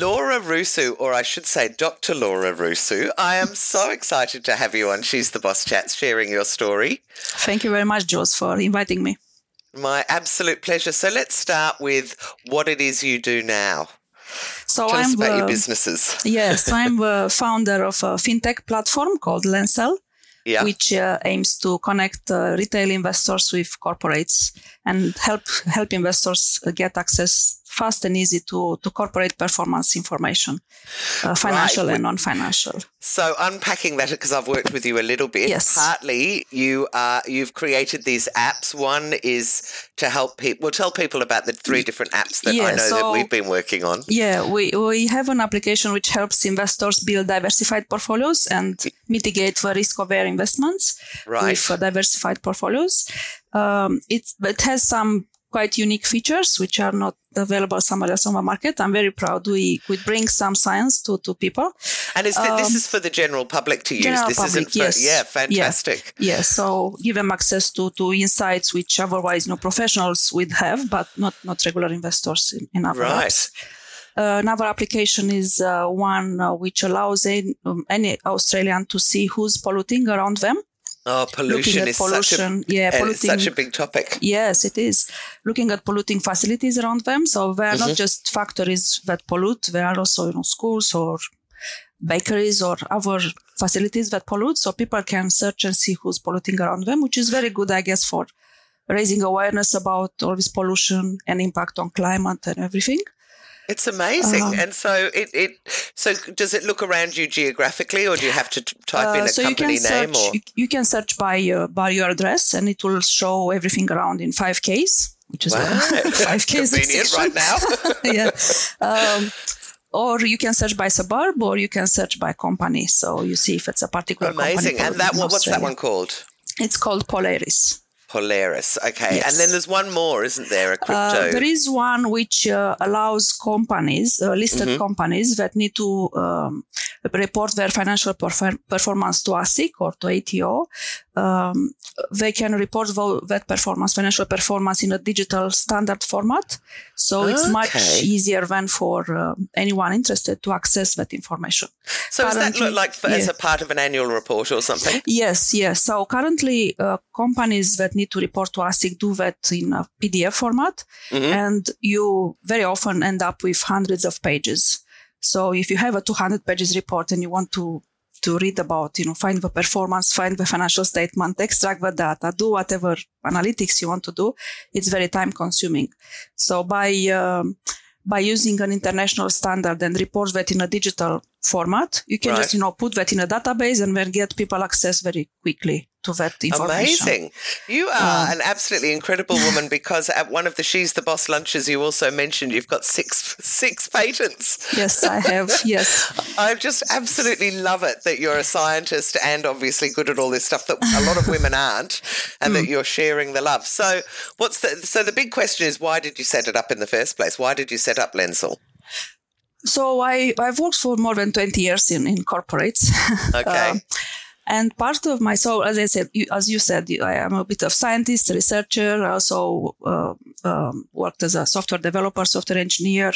Laura Rusu, or I should say Dr. Laura Rusu, I am so excited to have you on She's the Boss Chats sharing your story. Thank you very much, Jules, for inviting me. My absolute pleasure. So let's start with what it is you do now. So Tell I'm us about your businesses. yes, I'm the founder of a fintech platform called Lensel, yeah. which uh, aims to connect uh, retail investors with corporates and help help investors get access fast and easy to, to corporate performance information, uh, financial right. and non-financial. So unpacking that because I've worked with you a little bit. Yes. Partly you uh, you've created these apps. One is to help people. Well, tell people about the three different apps that yeah, I know so, that we've been working on. Yeah, we we have an application which helps investors build diversified portfolios and mitigate the risk of their investments right. with diversified portfolios. Um, it, it has some quite unique features which are not available somewhere else on the market. I'm very proud we we bring some science to, to people. And is um, this is for the general public to use? General this public, isn't for, yes. yeah, fantastic. Yeah. yeah, so give them access to, to insights which otherwise no professionals would have, but not not regular investors in, in other right. apps. Uh, another application is uh, one uh, which allows any, um, any Australian to see who's polluting around them. Oh, pollution is pollution, such a, yeah, polluting, such a big topic. Yes, it is. Looking at polluting facilities around them. So they are mm-hmm. not just factories that pollute, they are also you know, schools or bakeries or other facilities that pollute. So people can search and see who's polluting around them, which is very good, I guess, for raising awareness about all this pollution and impact on climate and everything. It's amazing. Um, and so it, it so does it look around you geographically or do you have to type uh, in a so company you name search, or you, can search by by your address and it will show everything around in 5Ks, which is wow. 5Ks convenient right now. yeah. Um, or you can search by suburb or you can search by company. So you see if it's a particular Amazing. And that what's that one called? It's called Polaris. Polaris. Okay. Yes. And then there's one more, isn't there? A uh, crypto. Uh, there is one which uh, allows companies, uh, listed mm-hmm. companies that need to um, report their financial perfor- performance to ASIC or to ATO. Um, they can report that performance, financial performance in a digital standard format. So it's much easier than for uh, anyone interested to access that information. So currently, does that look like for, yeah. as a part of an annual report or something? Yes, yes. So currently, uh, companies that need to report to ASIC do that in a PDF format, mm-hmm. and you very often end up with hundreds of pages. So if you have a 200 pages report and you want to to read about, you know, find the performance, find the financial statement, extract the data, do whatever analytics you want to do, it's very time consuming. So by um, by using an international standard and report that in a digital format, you can right. just, you know, put that in a database and then get people access very quickly to that information. Amazing. You are um, an absolutely incredible woman because at one of the She's the Boss lunches you also mentioned you've got six six patents. Yes, I have. Yes. I just absolutely love it that you're a scientist and obviously good at all this stuff that a lot of women aren't and mm. that you're sharing the love. So, what's the so the big question is why did you set it up in the first place? Why did you set up Lensel? So I, I've worked for more than 20 years in, in corporates. Okay. uh, and part of my so as I said, you, as you said, I am a bit of scientist, researcher. I also uh, um, worked as a software developer, software engineer.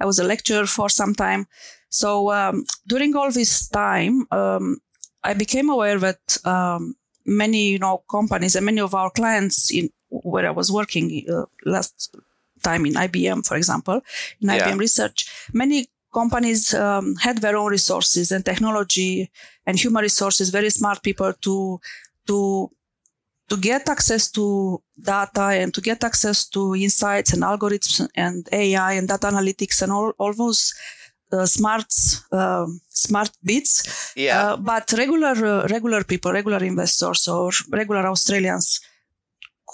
I was a lecturer for some time. So um, during all this time, um, I became aware that um, many, you know, companies and many of our clients in where I was working uh, last time in IBM, for example, in yeah. IBM research, many companies um, had their own resources and technology and human resources, very smart people to to to get access to data and to get access to insights and algorithms and AI and data analytics and all, all those uh, smart uh, smart bits. Yeah. Uh, but regular uh, regular people, regular investors or regular Australians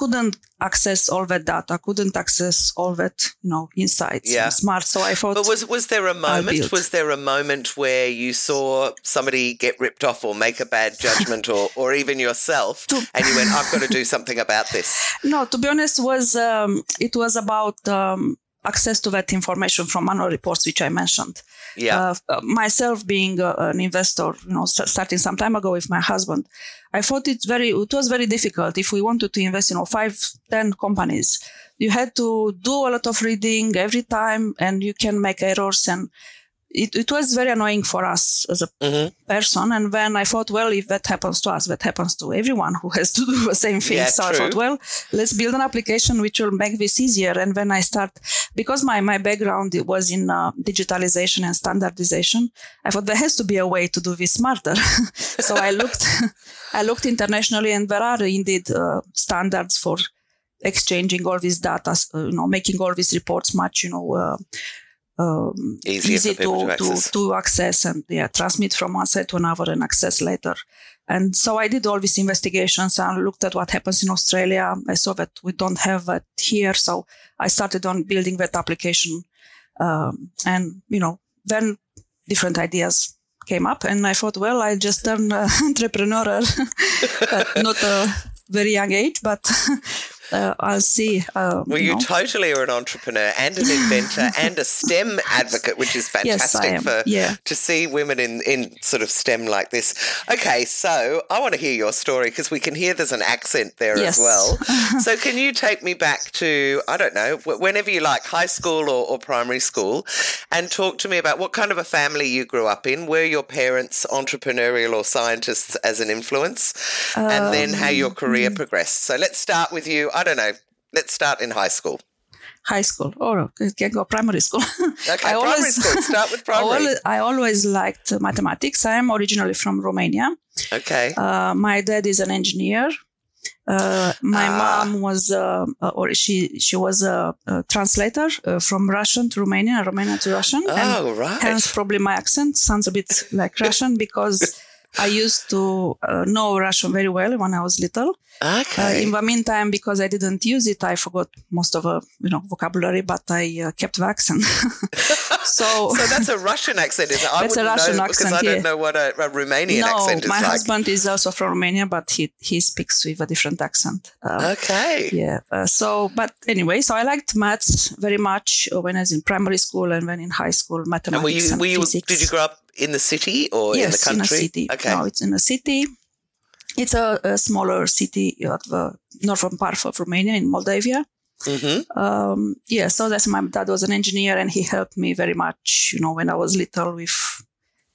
couldn't access all that data, couldn't access all that, you know, insights. Yeah. Smart. So I thought. But was was there a moment? Was there a moment where you saw somebody get ripped off or make a bad judgment, or or even yourself, and you went, "I've got to do something about this." No, to be honest, was um, it was about um, access to that information from annual reports, which I mentioned. Yeah. Uh, myself being uh, an investor, you know, st- starting some time ago with my husband, I thought it's very, it was very difficult. If we wanted to invest, you know, five, ten companies, you had to do a lot of reading every time, and you can make errors and it, it was very annoying for us as a Mhm. person. And when I thought, well, if that happens to us, that happens to everyone who has to do the same thing. Yeah, so I thought, well, let's build an application which will make this easier. And when I start, because my, my background was in uh, digitalization and standardization, I thought there has to be a way to do this smarter. so I looked, I looked internationally and there are indeed uh, standards for exchanging all these data, uh, you know, making all these reports much, you know, uh, um, easy to, to access. to access and yeah, transmit from one side to another and access later. And so I did all these investigations and looked at what happens in Australia. I saw that we don't have that here, so I started on building that application. Um, and you know, then different ideas came up, and I thought, well, I just turned uh, entrepreneur, at not a very young age, but uh, I'll see. Uh, Well, you know. totally are an entrepreneur and an inventor and a STEM advocate, which is fantastic am. for Yeah. to see women in, in sort of STEM like this. Okay, so I want to hear your story because we can hear there's an accent there Yes. as well. so can you take me back to I don't know whenever you like, high school or, or primary school, and talk to me about what kind of a family you grew up in. Were your parents entrepreneurial or scientists as an influence, and then how your Um, career progressed? So let's start with you. I don't know. Let's start in high school. high school or it can go primary school. Okay, primary school. Start with I primary. always, I always liked mathematics. I am originally from Romania. Okay. Uh, my dad is an engineer. Uh, my Ah. mom was, uh, uh, or she she was a, a translator uh, from Russian to Romanian, and Romanian to Russian, and Oh, right. hence probably my accent sounds a bit like Russian because I used to uh, know Russian very well when I was little. Uh, Okay. in the meantime, because I didn't use it, I forgot most of the you know vocabulary, but I uh, kept the accent. so, so that's a Russian accent, is it? I That's a Russian know because I accent, don't know what a, a Romanian no, accent is my like. husband is also from Romania, but he he speaks with a different accent. Uh, Okay. yeah. Uh, so, but anyway, so I liked maths very much uh, when I was in primary school and when in high school, mathematics And were you, and were you, did you grow up in the city or yes, in the country? in a city. Okay. No, it's in a city. It's a, a smaller city at the northern part of Romania in Moldavia. Hmm Um, yeah, so that's my dad was an engineer and he helped me very much, you know, when I was little with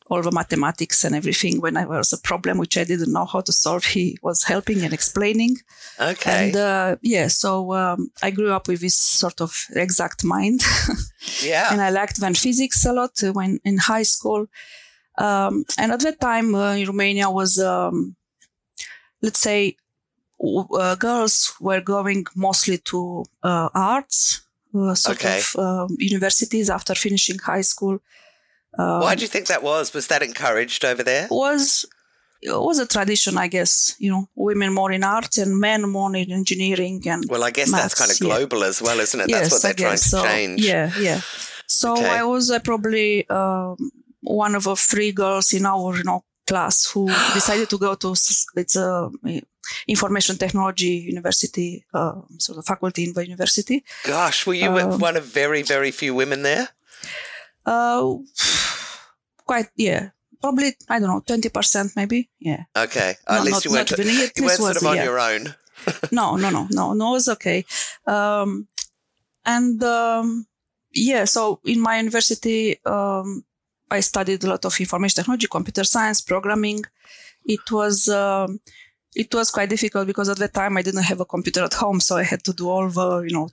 all the mathematics and everything. When I was a problem which I didn't know how to solve, he was helping and explaining. Okay. And uh, yeah, so um, I grew up with this sort of exact mind. yeah. and I liked when physics a lot when in high school. Um, and at that time, uh, in Romania was, um, let's say, uh, girls were going mostly to uh, arts, uh, sort Okay. of um, universities after finishing high school. Um, Why do you think that was? Was that encouraged over there? was it was a tradition, I guess. You know, women more in arts and men more in engineering and Well, I guess that's kind of maths, yeah. global as well, isn't it? That's what they're trying to so. change. Yeah, yeah. So Okay. I was uh, probably um, one of the three girls in our you know class who decided to go to it's a information technology university, uh, so the faculty in the university. Gosh, were you Um, one of very, very few women there? Uh, quite yeah, probably I don't know twenty percent maybe. Yeah. Okay. No, At least not- you weren't, not you weren't sort of on yeah. your own. no, no, no, no, no, it's okay. Um, and um, yeah, so in my university, um, I studied a lot of information technology, computer science, programming. It was um, it was quite difficult because at the time I didn't have a computer at home, so I had to do all the you know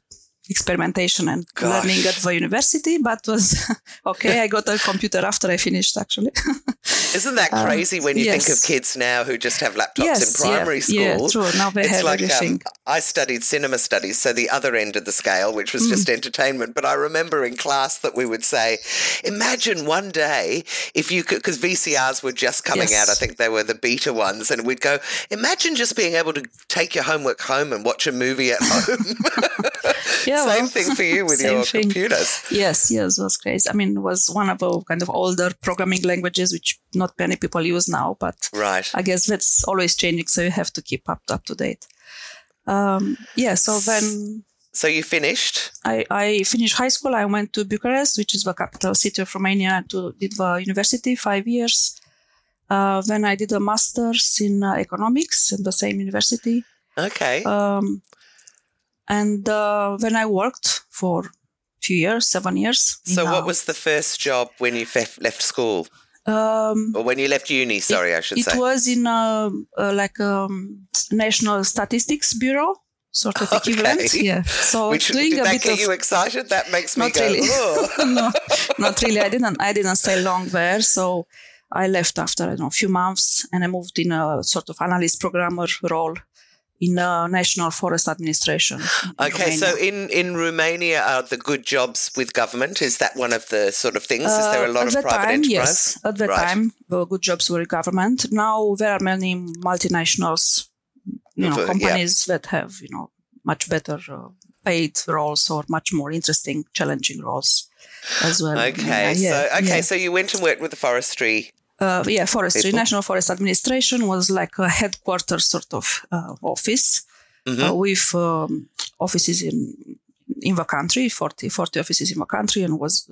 experimentation and Gosh. learning at the university, but was okay. I got a computer after I finished, actually. Isn't that Um, crazy when you think of kids now who just have laptops yes, in primary yeah, school? Yeah, true. Now they It's have like um. I studied cinema studies, so the other end of the scale, which was Mm. just entertainment. But I remember in class that we would say, "Imagine one day if you could," because VCRs were just coming Yes. out. I think they were the beta ones, and we'd go, "Imagine just being able to take your homework home and watch a movie at home." Yeah, Same well, thing for you with your thing. computers. Yes, yes, it was crazy. I mean, it was one of the kind of older programming languages which not many people use now, but Right. I guess that's always changing, so you have to keep up up to date. Um, yeah, so then So you finished. I, I finished high school. I went to Bucharest, which is the capital city of Romania, to did the university five years. Uh, then I did a master's in uh, economics in the same university. Okay. Um, and uh, then I worked for a few years, seven years. so in, what uh, was the first job when you fe- left school? um, Or when you left uni, sorry, I should it say. It was in a, uh, like um, National Statistics Bureau sort of Okay. equivalent. Yeah. So Which doing did a that bit get of you excited? That makes me Not go, really. "Oh." no, not really. I didn't. I didn't stay long there, so I left after I don't know, a few months, and I moved in a sort of analyst programmer role in the National Forest Administration. in Okay, so in, in Romania, are the good jobs with government? Is that one of the sort of things? Is there a Uh, lot of private time, enterprise? Yes, at the Right. time, the good jobs were government. Now there are many multinationals, you know, Yeah. companies that have you know much better uh, paid roles or much more interesting, challenging roles as well. Okay, Yeah, yeah, so okay, yeah. so you went and worked with the forestry. Uh, yeah, forestry. National Forest Administration was like a headquarters sort of uh, office Mhm. uh, with um, offices in in the country, 40, 40 offices in the country, and was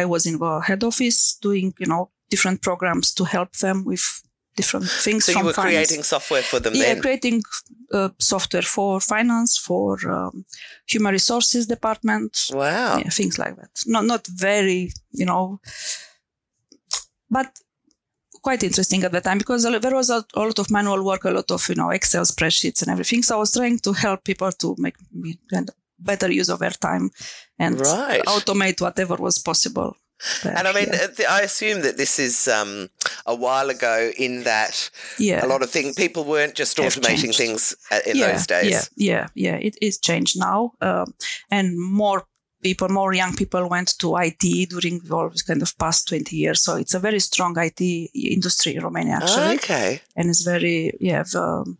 I was in the head office doing you know different programs to help them with different things. So you were finance. creating software for them yeah, then? creating uh, software for finance, for um, human resources department, Wow. yeah, things like that. Not not very, you know, but quite interesting at the time because there was a, a lot of manual work, a lot of you know Excel spreadsheets and everything. So I was trying to help people to make better use of their time and Right. automate whatever was possible. there. And I mean, yeah. uh, I assume that this is um, a while ago in that yeah. a lot of things, people weren't just automating things uh, in yeah, those days. Yeah, yeah, yeah. It is changed now, um, and more people, more young people went to IT during all this kind of past twenty years. So it's a very strong IT industry in Romania actually, Okay. and it's very yeah. The,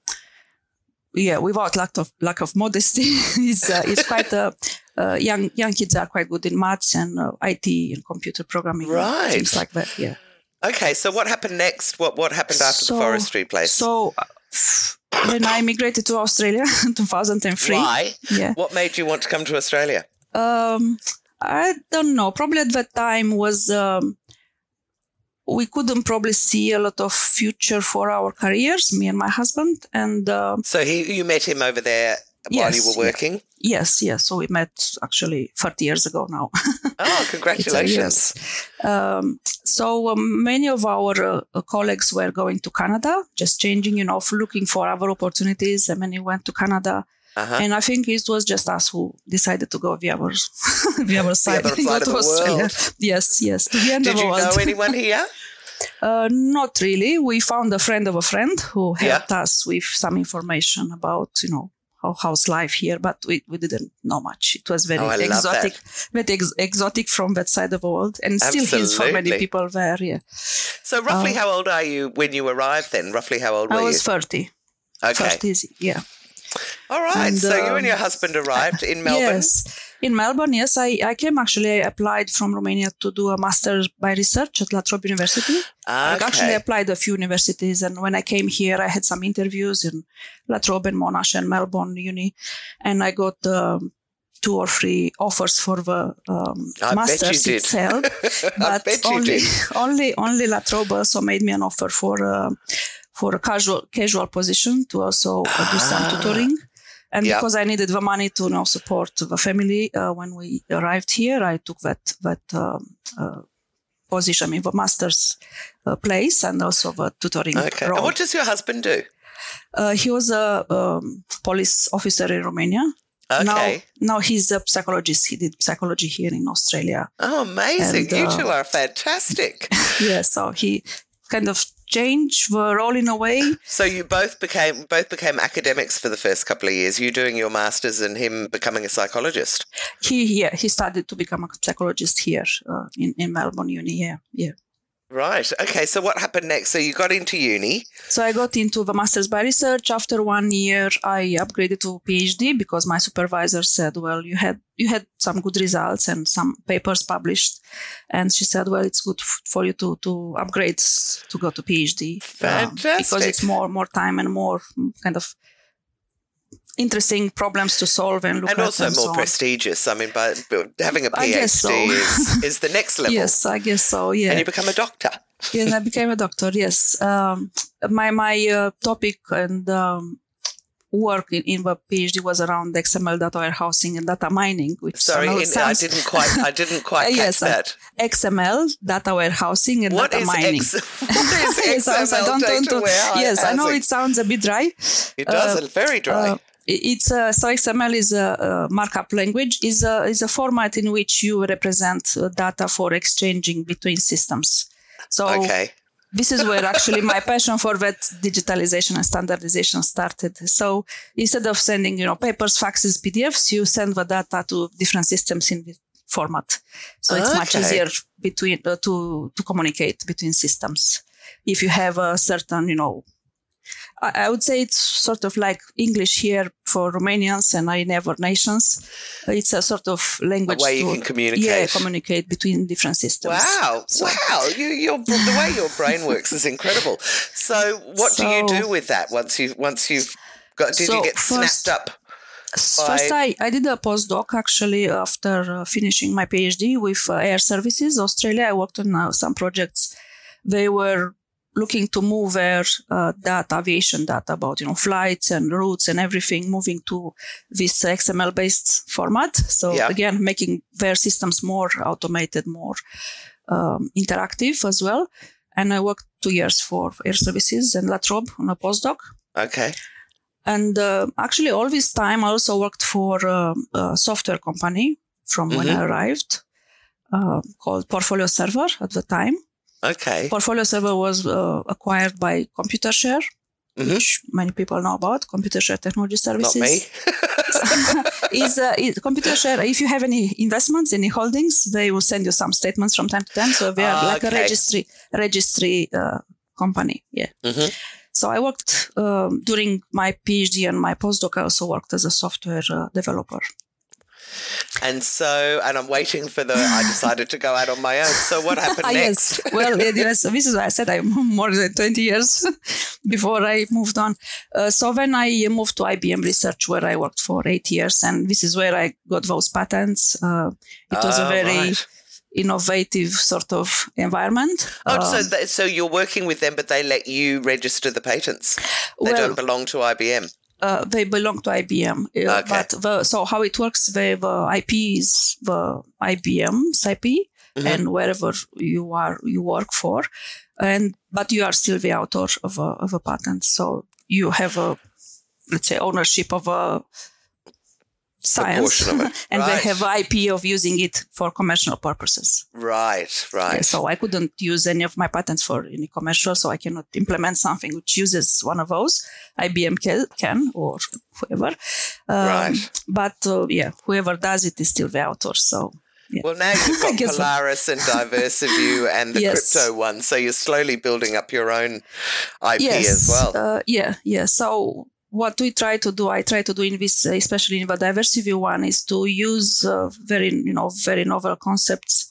yeah, without lack of lack of modesty, it's uh, it's quite a uh, young young kids are quite good in maths and uh, IT and computer programming, and Right. Things like that. Yeah. Okay. So what happened next? What What happened after So- the forestry place? So uh, then I migrated to Australia in 2003. Why? Yeah. What made you want to come to Australia? Um, I don't know. Probably at that time was um, we couldn't probably see a lot of future for our careers, me and my husband. And um So he, you met him over there while you Yes, were yeah. working. yes, yes. So we met actually 30 years ago now. Oh, congratulations! yes. Um, so um, many of our uh, colleagues were going to Canada, just changing, you know, looking for other opportunities. And many went to Canada. Uh-huh. And I think it was just us who decided to go via other, via other side, other side to of the Australia. world. Yes, yes, to the end Did of you world. know anyone here? Uh, not really. We found a friend of a friend who Yeah. helped us with some information about, you know, how how's life here, but we, we didn't know much. It was very Oh, exotic, very ex- exotic from that side of the world, and still is for many people there. Yeah, So roughly, Uh, how old are you when you arrived? Then roughly, how old were I you? was 30. Okay. 30, yeah. All right. And, so you and um, your husband arrived in Melbourne. Yes, in Melbourne. Yes, I, I came actually. I applied from Romania to do a master by research at La Trobe University. I actually Okay. applied a few universities, and when I came here, I had some interviews in La Trobe and Monash and Melbourne Uni, and I got um, two or three offers for the um, I bet you masters did. itself. I but bet you only, did. only, only La Trobe also made me an offer for uh, for a casual casual position to also uh, do some Ah. tutoring. And Yeah. because I needed the money to you know, support the family uh, when we arrived here, I took that that um, uh, position, I mean, the master's uh, place and also the tutoring Okay. role. And what does your husband do? Uh, he was a um, police officer in Romania. Okay. Now, now he's a psychologist. He did psychology here in Australia. Oh, amazing! And, you uh, two are fantastic. Yeah, so he kind of changed the role in a way. so you both became both became academics for the first couple of years. You doing your masters and him becoming a psychologist. He yeah he started to become a psychologist here uh, in in Melbourne Uni. Yeah, yeah. Right. Okay. So what happened next? So you got into uni. So I got into the master's by research. After one year, I upgraded to PhD because my supervisor said, "Well, you had you had some good results and some papers published," and she said, "Well, it's good f- for you to to upgrade to go to PhD um, because it's more more time and more mm, kind of interesting problems to solve and look and at also and more so prestigious. I mean, but, but having a guess so. PhD is, is the next level. Yes, I guess so. Yeah. And you become a doctor. yes, I became a doctor. Yes, um, my my uh, topic and um, work in, in the PhD was around XML data warehousing and data mining. Which Sorry, in, I didn't quite. I didn't quite Uh, catch yes, I- that. XML data warehousing and What data mining. What is Yes, I- XML don't data to- warehousing? yes, I know it sounds a bit dry. It does. uh, very dry. Uh, it's a, so XML is a, a markup language. is a is a format in which you represent uh, data for exchanging between systems. So okay. this is where actually my passion for that digitalization and standardization started. So instead of sending, you know, papers, faxes, PDFs, you send the data to different systems in this format. So it's much easier between uh, to to communicate between systems. If you have a certain, you know, I, I would say it's sort of like English here for Romanians and in other nations. It's a sort of language way you can communicate. Yeah, communicate between different systems. Wow! So- wow! You, the way your brain works is incredible. So, what do you do with that once you once you've got? Did you So get first- snapped up? First, I, I did a postdoc actually after uh, finishing my PhD with uh, Airservices Australia. I worked on uh, some projects. They were looking to move their uh, data, aviation data about you know flights and routes and everything, moving to this XML based format. So Yeah. again, making their systems more automated, more um, interactive as well. And I worked two years for Airservices and La Trobe on a postdoc. Okay. And uh, actually, all this time, I also worked for um, a software company from when I arrived uh, called Portfolio Server at the time. Okay. Portfolio Server was uh, acquired by ComputerShare, Mhm. which many people know about. ComputerShare Technology Services. Not me. is, uh, is ComputerShare. If you have any investments, any holdings, they will send you some statements from time to time. So they are Ah, like okay. a registry registry uh, company. Yeah. Mhm. So I worked um, during my PhD and my postdoc. I also worked as a software uh, developer. And so, and I'm waiting for the. I decided to go out on my own. So, what happened next? yes. Well, yes. This is why I said I'm more than 20 years before I moved on. Uh, so when I moved to IBM Research, where I worked for eight years, and this is where I got those patents. Uh, it was a Ah, very right. innovative sort of environment. Oh, Um, so th- so you're working with them, but they let you register the patents. They well, don't belong to IBM. Uh, they belong to IBM. Uh, Okay. But the, so how it works, the, the IP is the IBM's IP, Mhm. and wherever you are, you work for, and but you are still the author of a of a patent. So you have a let's say ownership of a science, of it. and Right. they have IP of using it for commercial purposes. Right, right. Yeah, so I couldn't use any of my patents for any commercial, so I cannot implement something which uses one of those. IBM can, or whoever. Um, Right. But uh, yeah, whoever does it is still the author. So Well, now you've got. Polaris and Diversiview and the Yes. crypto one, so you're slowly building up your own IP yes, as well. Uh, yeah, yeah. So what we try to do, I try to do in this, uh, especially in the Diversiview one, is to use uh, very, you know, very novel concepts.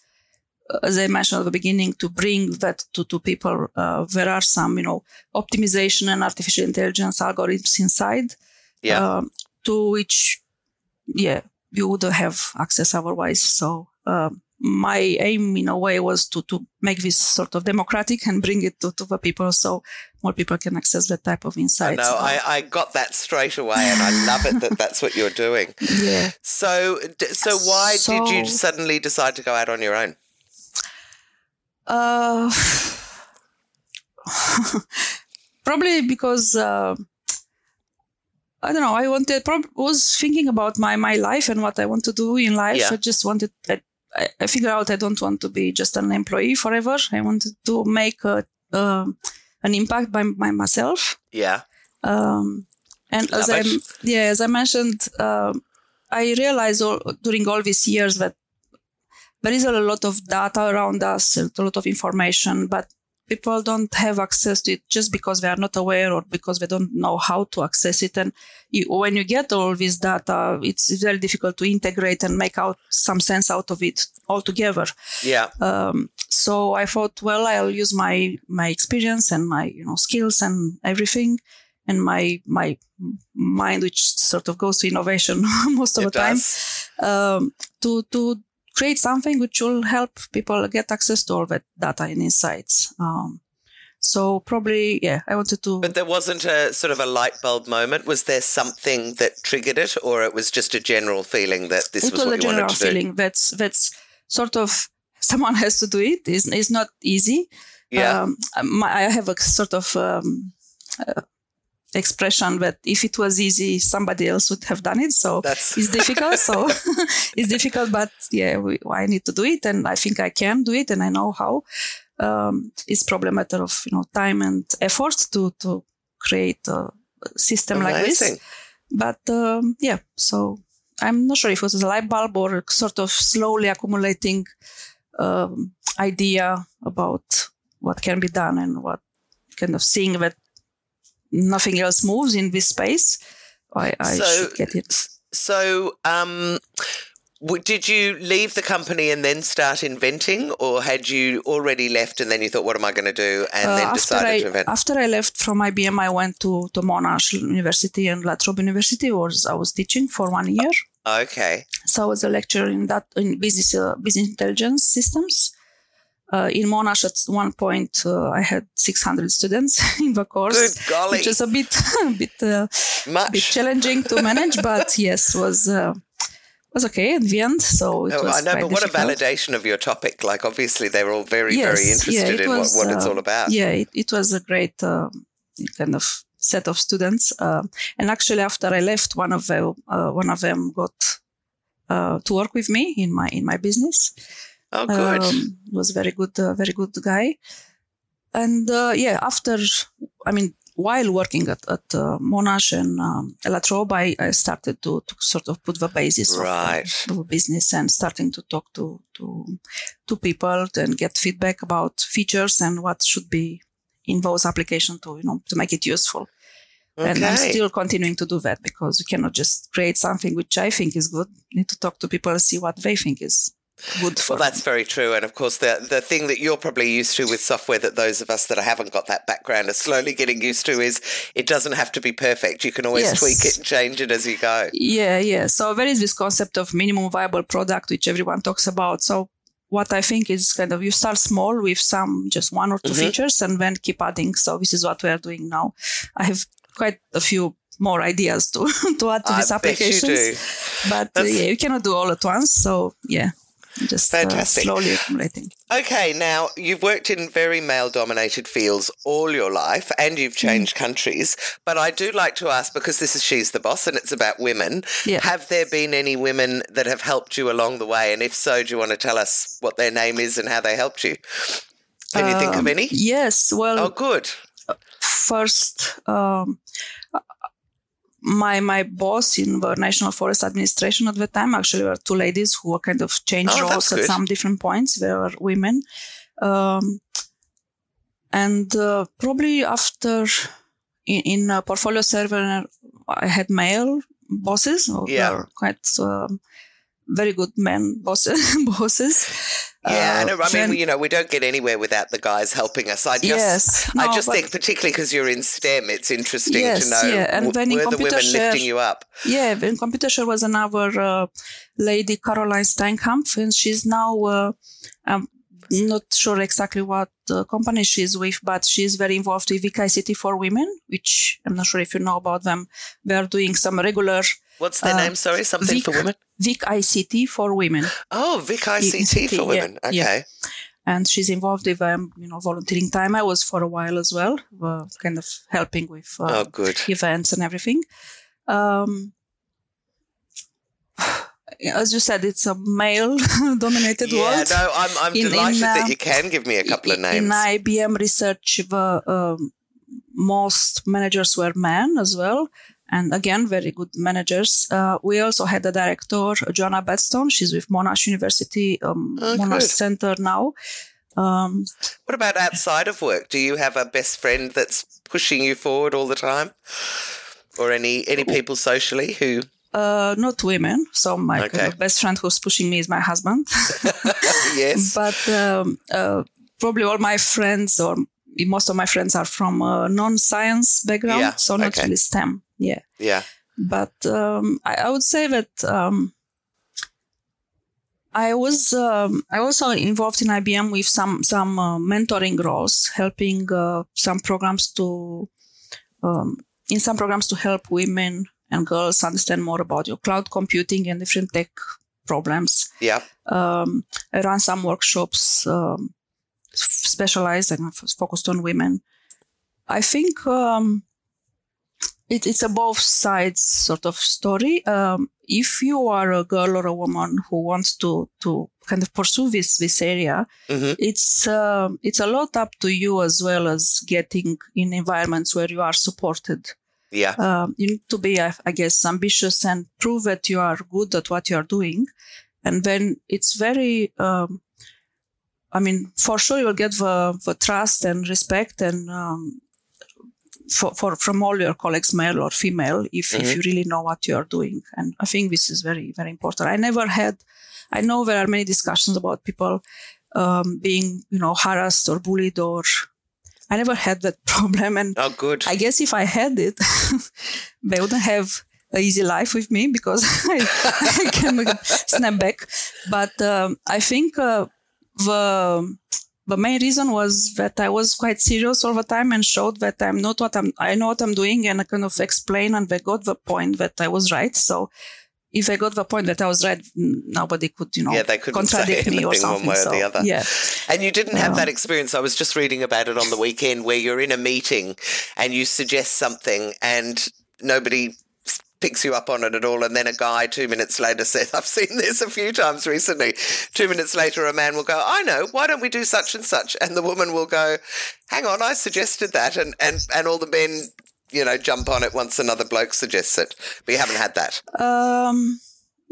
uh, As I mentioned at the beginning, to bring that to, to people, uh, there are some, you know, optimization and artificial intelligence algorithms inside, yeah. um, to which, yeah, you wouldn't have access otherwise. So um, my aim, in a way, was to to make this sort of democratic and bring it to, to the people, so more people can access that type of I insights. know. I, I got that straight away, and I love it that that's what you're doing. yeah. So, so why did you suddenly decide to go out on your own? Uh, probably because uh, I don't know. I wanted, prob- was thinking about my, my life and what I want to do in life. Yeah. I just wanted, I, I, I figured out I don't want to be just an employee forever. I wanted to make a, um an impact by, by myself. Yeah. Um, and Love as I, yeah, as I mentioned, um, I realized all, during all these years that there is a lot of data around us, a lot of information, but people don't have access to it just because they are not aware or because they don't know how to access it. And you, when you get all this data, it's very difficult to integrate and make out some sense out of it altogether. Yeah. Um, so I thought, well, I'll use my my experience and my you know skills and everything, and my my mind, which sort of goes to innovation most of It the time, um, to to create something which will help people get access to all that data and insights. Um, so probably, yeah, I wanted to. But there wasn't a sort of a light bulb moment. Was there something that triggered it, or it was just a general feeling that this it was, was what a you general wanted to do? feeling that's that's sort of someone has to do it. It's, it's not easy. Yeah. Um, my, I have a sort of um, uh, expression but if it was easy, somebody else would have done it. So That's it's difficult. So it's difficult, but yeah, we, I need to do it, and I think I can do it, and I know how. Um, it's probably a matter of you know time and effort to to create a system like this. But um, yeah, so I'm not sure if it was a light bulb or sort of slowly accumulating um, idea about what can be done and what kind of seeing that nothing else moves in this space. I, I So- should get it. So, um, did you leave the company and then start inventing, or had you already left and then you thought, "What am I going to do?" and Uh, then decided I to invent? after I left from IBM, I went to to Monash University and La Trobe University, where I was teaching for one year. Okay. So I was a lecturer in that in business uh, business intelligence systems. Uh, in Monash, at one point, uh, I had 600 students in the course, which is a bit, a bit, uh, bit challenging to manage. but yes, was uh, was okay in the end. So it Oh, was I know, but what a validation of your topic. Like, obviously, they're all very, Yes, very yeah, interested it in was, what, what it's uh, all about. Yeah, it, it was a great um, kind of set of students. Um and actually, after I left, one of them, uh, one of them got uh, to work with me in my in my business. Oh, good. Um, was very good, uh, very good guy. And uh, yeah, after I mean, while working at, at uh, Monash and um, La Trobe, I, I started to, to sort of put the basis Right. of the business and starting to talk to to to people and get feedback about features and what should be in those applications to you know to make it useful. Okay. And I'm still continuing to do that because you cannot just create something which I think is good. You need to talk to people and see what they think is good Well, that's very true. And of course, the, the thing that you're probably used to with software that those of us that haven't got that background are slowly getting used to is it doesn't have to be perfect. You can always Yes. tweak it and change it as you go. Yeah, yeah. So there is this concept of minimum viable product, which everyone talks about. So what I think is kind of you start small with some just one or 2 Mhm. features and then keep adding. So this is what we are doing now. I have quite a few more ideas to to add to I these applications, but uh, yeah, you cannot do all at once. So yeah, just uh, Fantastic. slowly accumulating. Okay, now you've worked in very male dominated fields all your life and you've Mm. changed countries. But I do like to ask because this is She's the Boss and it's about women. Yeah. Have there been any women that have helped you along the way? And if so, do you want to tell us what their name is and how they helped you? Can you think of Um, any? Yes. Well, Oh, good. first um, my my boss in the National Forest Administration at the time actually were two ladies who were kind of changed Oh, roles at good. some different points. They were women, um, and uh, probably after in, in uh, portfolio server I had male bosses. who Yeah. were quite um, very good men bosses. bosses. Yeah, I Uh, know. I mean, you know, we don't get anywhere without the guys helping us. I just, Yes, I just think, particularly because you're in STEM, it's interesting Yes, to know yeah, and w- when in were the women share- lifting you up. Yeah, in Computershare was another uh, lady, Caroline Steinkampf, and she's now, uh, I'm not sure exactly what uh, company she's with, but she's very involved with Vic ICT for Women, which I'm not sure if you know about them. They are doing some regular What's their Uh, name? Sorry, something Vic- for women. Vic ICT for Women. Oh, Vic ICT ICT, for yeah, women. Okay. yeah. And she's involved with, um, you know, volunteering time. I was for a while as well, uh, kind of helping with uh, Oh, good. events and everything. Um, as you said, it's a male-dominated yeah, world. no, I'm, I'm In- delighted in, that uh, you can give me a couple of names. In. IBM research, the um, most managers were men as well. And again, very good managers. Uh, we also had a director, Joanna Batstone. She's with Monash University, um, Oh, Monash good. Center now. Um, What about outside of work? Do you have a best friend that's pushing you forward all the time? Or any any people socially who uh, not women. So my Okay. best friend who's pushing me is my husband. yes. but um, uh, probably all my friends or most of my friends are from a non-science background, Yeah, so not okay. really STEM. Yeah. yeah. but um, I, I would say that um, I was um, I also involved in IBM with some some uh, mentoring roles, helping uh, some programs to um, in some programs to help women and girls understand more about your cloud computing and different tech problems. Yeah. Um, I ran some workshops um, specialized and focused on women. I think um, it, it's a both sides sort of story. Um, if you are a girl or a woman who wants to to kind of pursue this this area, hmm it's um it's a lot up to you as well as getting in environments where you are supported. Yeah. Um, you need to be, I, I guess, ambitious and prove that you are good at what you are doing. And then it's very, um, I mean, for sure you'll get the, the trust and respect and um, for, for from all your colleagues, male or female, if, if Mhm. you really know what you are doing. And I think this is very, very important. I never had, I know there are many discussions about people um, being, you know, harassed or bullied or I never had that problem. And Oh, good. I guess if I had it, they wouldn't have an easy life with me because I, I can snap back. But um, I think uh, the the main reason was that I was quite serious all the time and showed that I'm not what I'm. I know what I'm doing, and I kind of explain, and they got the point that I was right. So. If I got the point that I was right, nobody could, you know, Yeah, they couldn't contradict me or anything one something. way or so, the other. Yeah, And you didn't have Um, that experience. I was just reading about it on the weekend where you're in a meeting and you suggest something and nobody picks you up on it at all. And then a guy two minutes later says, I've seen this a few times recently. Two minutes later, a man will go, I know, why don't we do such and such? And the woman will go, hang on, I suggested that. And, and, and all the men, you know, jump on it once another bloke suggests it. You haven't had that. Um,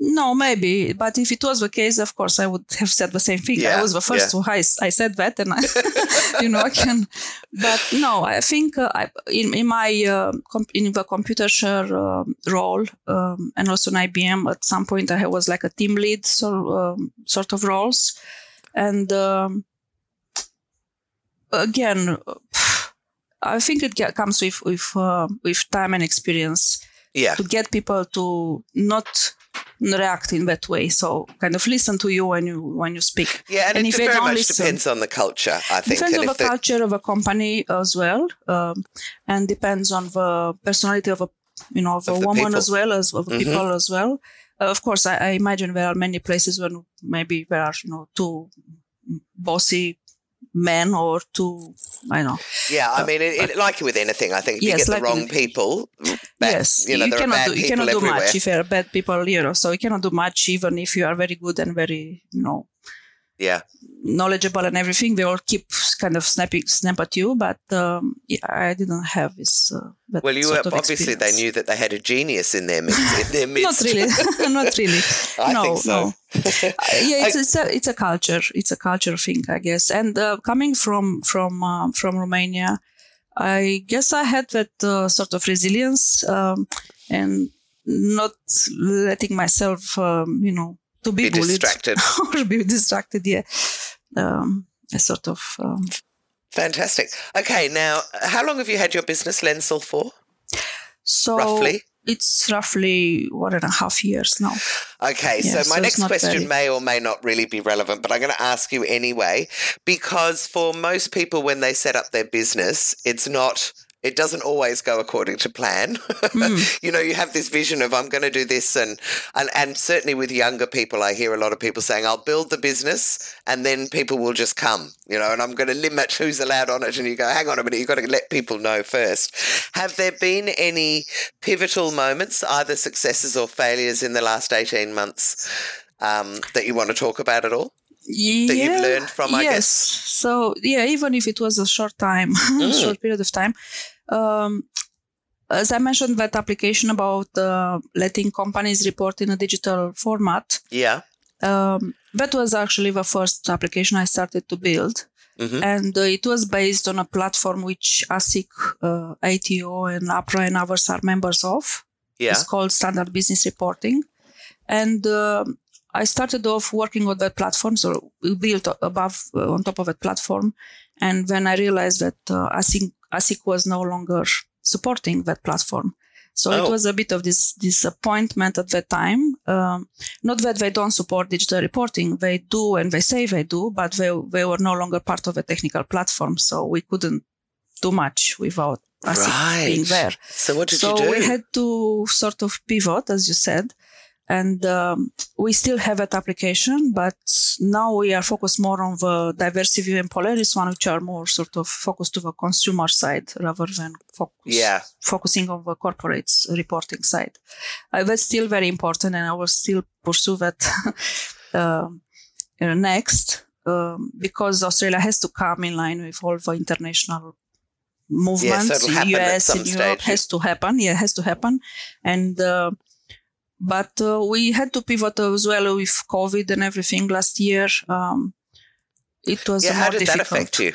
no, maybe. But if it was the case, of course, I would have said the same thing. Yeah, I was the first yeah. who I, I said that, and I, you know, I can. But no, I think uh, I, in in my uh, com- in the Computershare uh, role, um, and also in IBM, at some point I was like a team lead, so um, sort of roles, and um, again. I think it get, comes with with uh, with time and experience Yeah. to get people to not react in that way. So kind of listen to you when you when you speak. Yeah, and, And it very much listen- depends on the culture, I think. Depends and on the culture of a company as well, um, and depends on the personality of a you know of a Of the woman people. as well as of Mhm. people as well. Uh, of course, I, I imagine there are many places when maybe there are you know two bossy men or two I know Yeah, I mean, it, it, like with anything, I think if you Uh, Yes, get the wrong people, bad, yes, you know, are cannot do, you cannot do everywhere. much if you're bad people, you know. So you cannot do much even if you are very good and very, you know, Yeah, knowledgeable and everything. They all keep kind of snapping, snap at you. But um, yeah, I didn't have this. Uh, well, you were obviously they knew that they had a genius in their midst. In their midst. Not really, not really. I no, think so. no. Yeah, it's, it's a it's a culture. It's a culture thing, I guess. And uh, coming from from uh, from Romania, I guess I had that uh, sort of resilience um, and not letting myself, um, you know, to be, Be distracted. or be distracted. Yeah, um, a sort of. Um, Fantastic. Okay, now, how long have you had your business, Lensel, for? so Roughly? it's roughly one and a half years now. Okay, Yeah, so my so next question very- may or may not really be relevant, but I'm going to ask you anyway, because for most people, when they set up their business, it's not it doesn't always go according to plan. Mm. you know, you have this vision of I'm going to do this, and, and and certainly with younger people, I hear a lot of people saying I'll build the business, and then people will just come. You know, and I'm going to limit who's allowed on it, and you go, hang on a minute, you've got to let people know first. Have there been any pivotal moments, either successes or failures, in the last eighteen months um, that you want to talk about at all? Yeah, that you've learned from, I yes. guess? So yeah, even if it was a short time, mm. short period of time, um, as I mentioned, that application about uh, letting companies report in a digital format. Yeah. Um, that was actually the first application I started to build. Mm-hmm. And uh, it was based on a platform which ASIC, uh, ATO, and APRA and others are members of. Yeah. It's called Standard Business Reporting. And um, I started off working on that platform, so we built above uh, on top of that platform. And when I realized that uh, ASIC, ASIC was no longer supporting that platform, so oh. it was a bit of this disappointment at that time. Um, not that they don't support digital reporting, they do, and they say they do, but they they were no longer part of a technical platform, so we couldn't do much without ASIC right. being there. So what did so you do? So we had to sort of pivot, as you said and um, we still have that application, but now we are focused more on the Diversiview and Polaris one, which are more sort of focused to the consumer side rather than focus, yeah. focusing on the corporate reporting side. Uh, that's still very important, and I will still pursue that uh, next um, because Australia has to come in line with all the international movements. Yeah, so US and Europe has to happen. Yeah, has to happen, and uh, but uh, we had to pivot as well with COVID and everything last year. Um, it was yeah, more how did difficult. that affect you?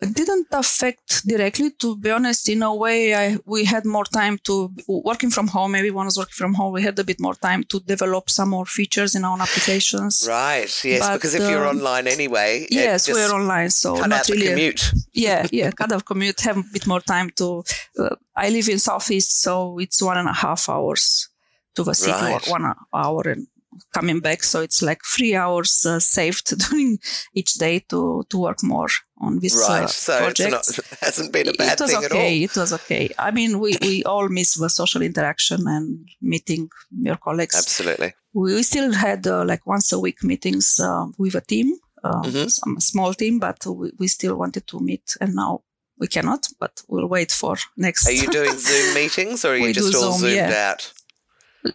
It didn't affect directly, to be honest. In a way, I, we had more time to working from home. Everyone was working from home. We had a bit more time to develop some more features in our applications. Right. Yes. But, because if you're um, online anyway, yes, we're online, so cut not out really. The commute. yeah, yeah, kind of commute. Have a bit more time to. Uh, I live in southeast, so it's one and a half hours to the city, right. one hour and coming back. So it's like three hours uh, saved during each day to, to work more on this right. Uh, so project. Not, it hasn't been a bad thing. it was thing okay. It was okay. I mean, we, we all miss the social interaction and meeting your colleagues. Absolutely. We still had uh, like once a week meetings uh, with a team, uh, mm-hmm. some small team, but we, we still wanted to meet. And now we cannot, but we'll wait for next. Are you doing Zoom meetings or are you just all Zoom, zoomed yeah. out?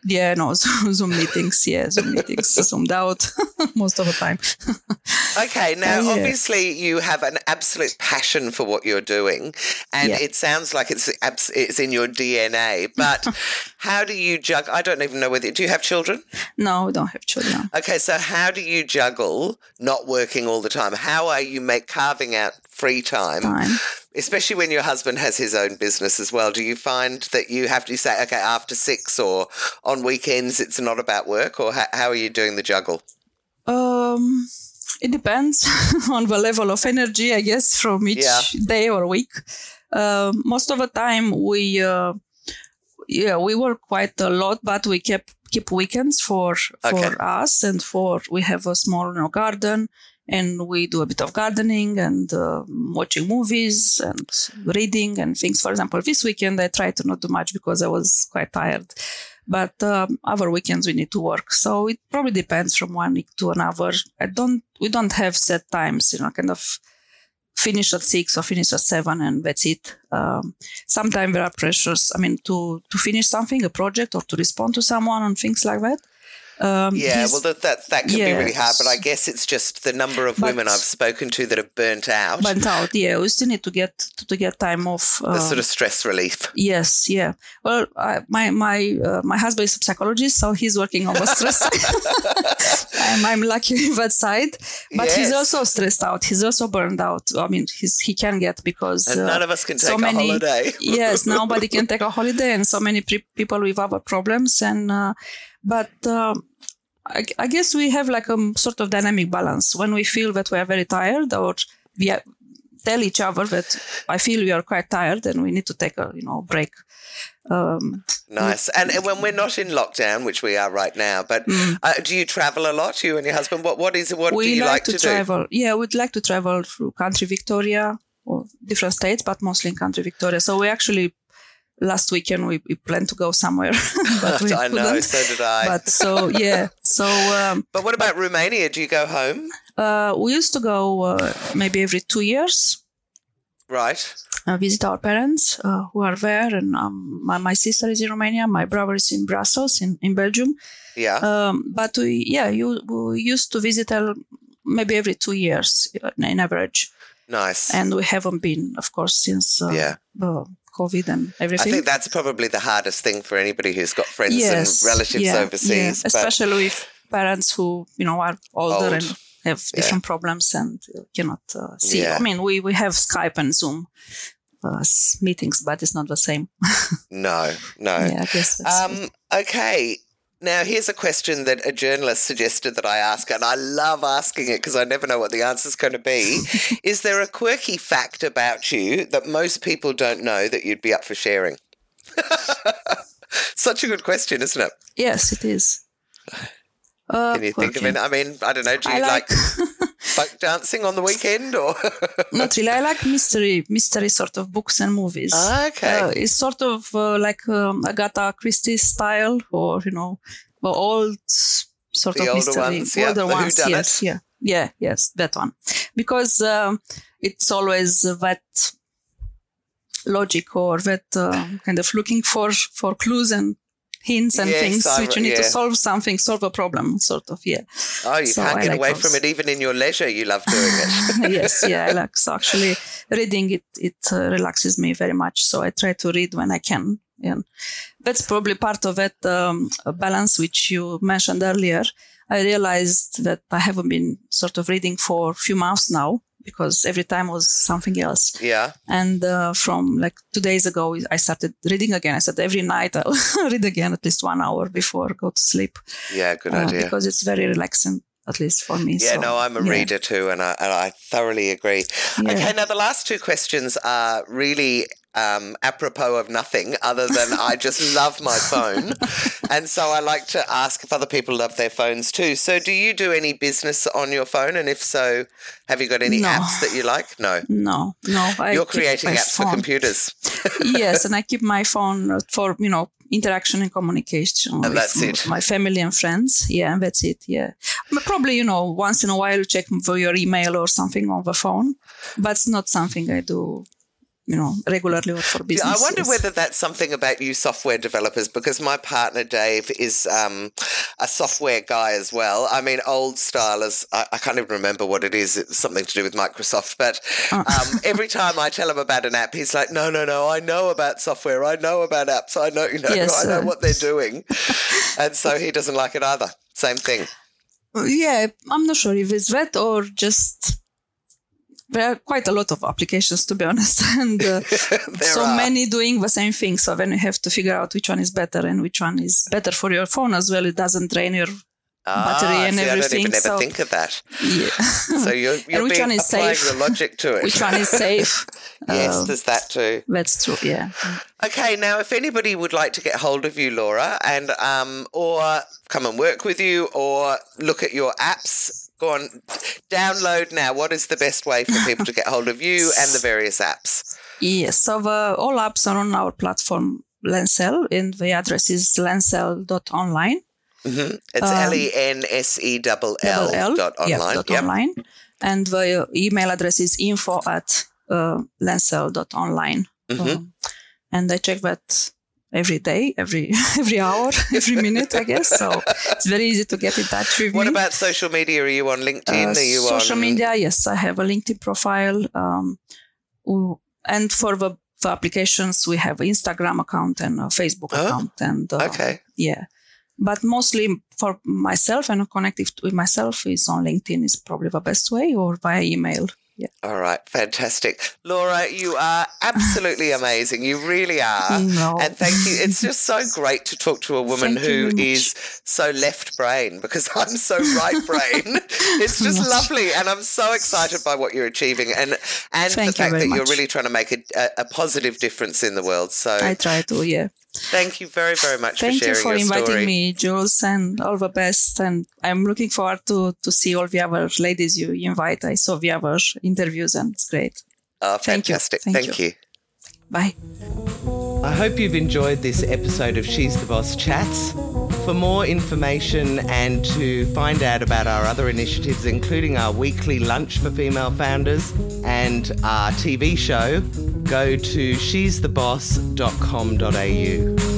Yeah, no, Zoom meetings. Yeah, Zoom meetings, zoomed out most of the time. okay, now yeah. obviously you have an absolute passion for what you're doing, and yeah. it sounds like it's it's in your DNA. But how do you juggle? I don't even know whether do you have children? No, we don't have children. Okay, so how do you juggle not working all the time? How are you make carving out free time? time especially when your husband has his own business as well, do you find that you have to say, okay, after six or on weekends, it's not about work, or how, how are you doing the juggle? Um, it depends on the level of energy, I guess, from each yeah. day or week. Uh, most of the time, we uh, yeah we work quite a lot, but we keep keep weekends for for okay. us and for we have a small you know, garden and we do a bit of gardening and uh, watching movies and reading and things. For example, this weekend I tried to not do much because I was quite tired. But um, other weekends we need to work, so it probably depends from one week to another. I don't, we don't have set times, you know, kind of finish at six or finish at seven, and that's it. Um, sometimes there are pressures. I mean, to to finish something, a project, or to respond to someone and things like that. Um, yeah, well, that, that, that can yes. be really hard, but I guess it's just the number of but women I've spoken to that have burnt out. Burnt out, yeah. We still need to get to, to get time off. Uh, sort of stress relief. Yes, yeah. Well, I, my my uh, my husband is a psychologist, so he's working on the stress. I'm, I'm lucky in that side, but yes. he's also stressed out. He's also burned out. I mean, he's he can get because and none uh, of us can take so many, a holiday. yes, nobody can take a holiday, and so many pre- people with other problems and. But um, I, I, guess we have like a sort of dynamic balance when we feel that we are very tired or we are, tell each other that I feel we are quite tired and we need to take a you know break. Um, nice. And when we're not in lockdown, which we are right now, but mm. uh, do you travel a lot? You and your husband? What what is what we do you like, like to, to travel. Do? Yeah, we'd like to travel through country Victoria. or different states, but mostly in country Victoria. So we actually last weekend we, we planned to go somewhere, but we I couldn't. so did I. But so yeah, so um, But what about Romania? Do you go home? uh, we used to go uh, maybe every two years. Right. Uh, visit our parents uh, who are there, and um, my, my sister is in Romania. My brother is in Brussels, in, in Belgium. Yeah. Um, but we, yeah, you we used to visit maybe every two years uh, in average, nice. and we haven't been, of course, since uh, yeah. COVID and I think that's probably the hardest thing for anybody who's got friends yes, and relatives yeah, overseas. yeah. especially with parents who you know are older Old. and have different problems and cannot uh, see. I mean, we we have Skype and Zoom uh, meetings, but it's not the same. no, no. yeah, I guess that's Um, okay. Now, here's a question that a journalist suggested that I ask, and I love asking it because I never know what the answer's going to be. Is there a quirky fact about you that most people don't know that you'd be up for sharing? Such a good question, isn't it? yes, it is. Uh, Can you think of it? I mean, I don't know. Do you I like, like, folk dancing on the weekend or? not really. I like mystery, mystery sort of books and movies. okay. Uh, it's sort of uh, like um, Agatha Christie style, or you know, old sort The of older mystery, ones, yeah, older ones. Yes, yeah, yeah, yes, that one, because um, it's always that logic or that uh, kind of looking for for clues and hints and Yes, things I- which you need to solve something, solve a problem, sort of. Yeah. oh, you so can't I get like away those. from it even in your leisure. You love doing it. yes, yeah, I like so actually reading it. It uh, relaxes me very much, so I try to read when I can, and that's probably part of that um, balance which you mentioned earlier. I realized that I haven't been sort of reading for a few months now because every time was something else. yeah. And uh, from like two days ago, I started reading again. I said every night I'll read again at least one hour before I go to sleep Yeah. Good uh, idea. because it's very relaxing, at least for me. Yeah, So, no, I'm a yeah, reader too, and I, and I thoroughly agree. yeah. Okay, now the last two questions are really um, apropos of nothing other than I just love my phone. and so I like to ask if other people love their phones too. So, do you do any business on your phone? And if so, have you got any No. apps that you like? No. No, no. I You're creating apps for computers. yes, and I keep my phone for you know interaction and communication with that's it. my family and friends. Yeah, and that's it. Yeah, but probably you know once in a while check for your email or something on the phone, but it's not something I do. You know, regularly or for Yeah, business. I wonder whether that's something about you software developers because my partner Dave is um, a software guy as well. I mean, old style as I, I can't even remember what it is. It's something to do with Microsoft. But Uh. um, every time I tell him about an app, he's like, "No, no, no! I know about software. I know about apps. I know, you know, Yes, I know uh. what they're doing." and so he doesn't like it either. Same thing. Yeah, I'm not sure if it's that or just there are quite a lot of applications to be honest, and uh, so are. many doing the same thing. So then you have to figure out which one is better and which one is better for your phone as well. It doesn't drain your battery ah, and see, I don't everything, even ever think of that. yeah. So you're, you're which one is applying safe? the logic to it. which one is safe? yes, Uh, there's that too. that's true. Yeah. Okay, now if anybody would like to get hold of you, Laura, and um, or come and work with you, or look at your apps, go on, download now. What is the best way for people to get hold of you and the various apps? Yes. So the, all apps are on our platform Lensel, and the address is lensel.online. hmm It's Um, L E N S E double L L, dot online. dot Yep. online. And the email address is info at uh, lensel.online. Mhm. Um, and I check that every day, every every hour, every minute, I guess. So it's very easy to get in touch with What me. What about social media? Are you on LinkedIn? Uh, Are you on social on media? Yes, I have a LinkedIn profile. Um, and for the, the applications, we have Instagram account and a Facebook Oh, account. And uh, Okay. yeah, but mostly for myself and connected with myself is on LinkedIn is probably the best way or via email. Yeah. All right. Fantastic. Laura, you are absolutely amazing. You really are. No. And thank you. It's just so great to talk to a woman Thank you who much. is so left brain because I'm so right brain. it's just lovely. And I'm so excited by what you're achieving and, and the Thank you fact very that you're really trying to make a, a, a positive difference in the world. So I try to, yeah. Thank you very, very much Thank for you for your inviting story. me, Jules, and all the best. And I'm looking forward to to see all the other ladies you invite. I saw the other interviews, and it's great. Oh, fantastic. Thank, Thank you. you. Bye. I hope you've enjoyed this episode of She's the Boss Chats. For more information and to find out about our other initiatives, including our weekly lunch for female founders and our TV show, go to she'stheboss.com.au.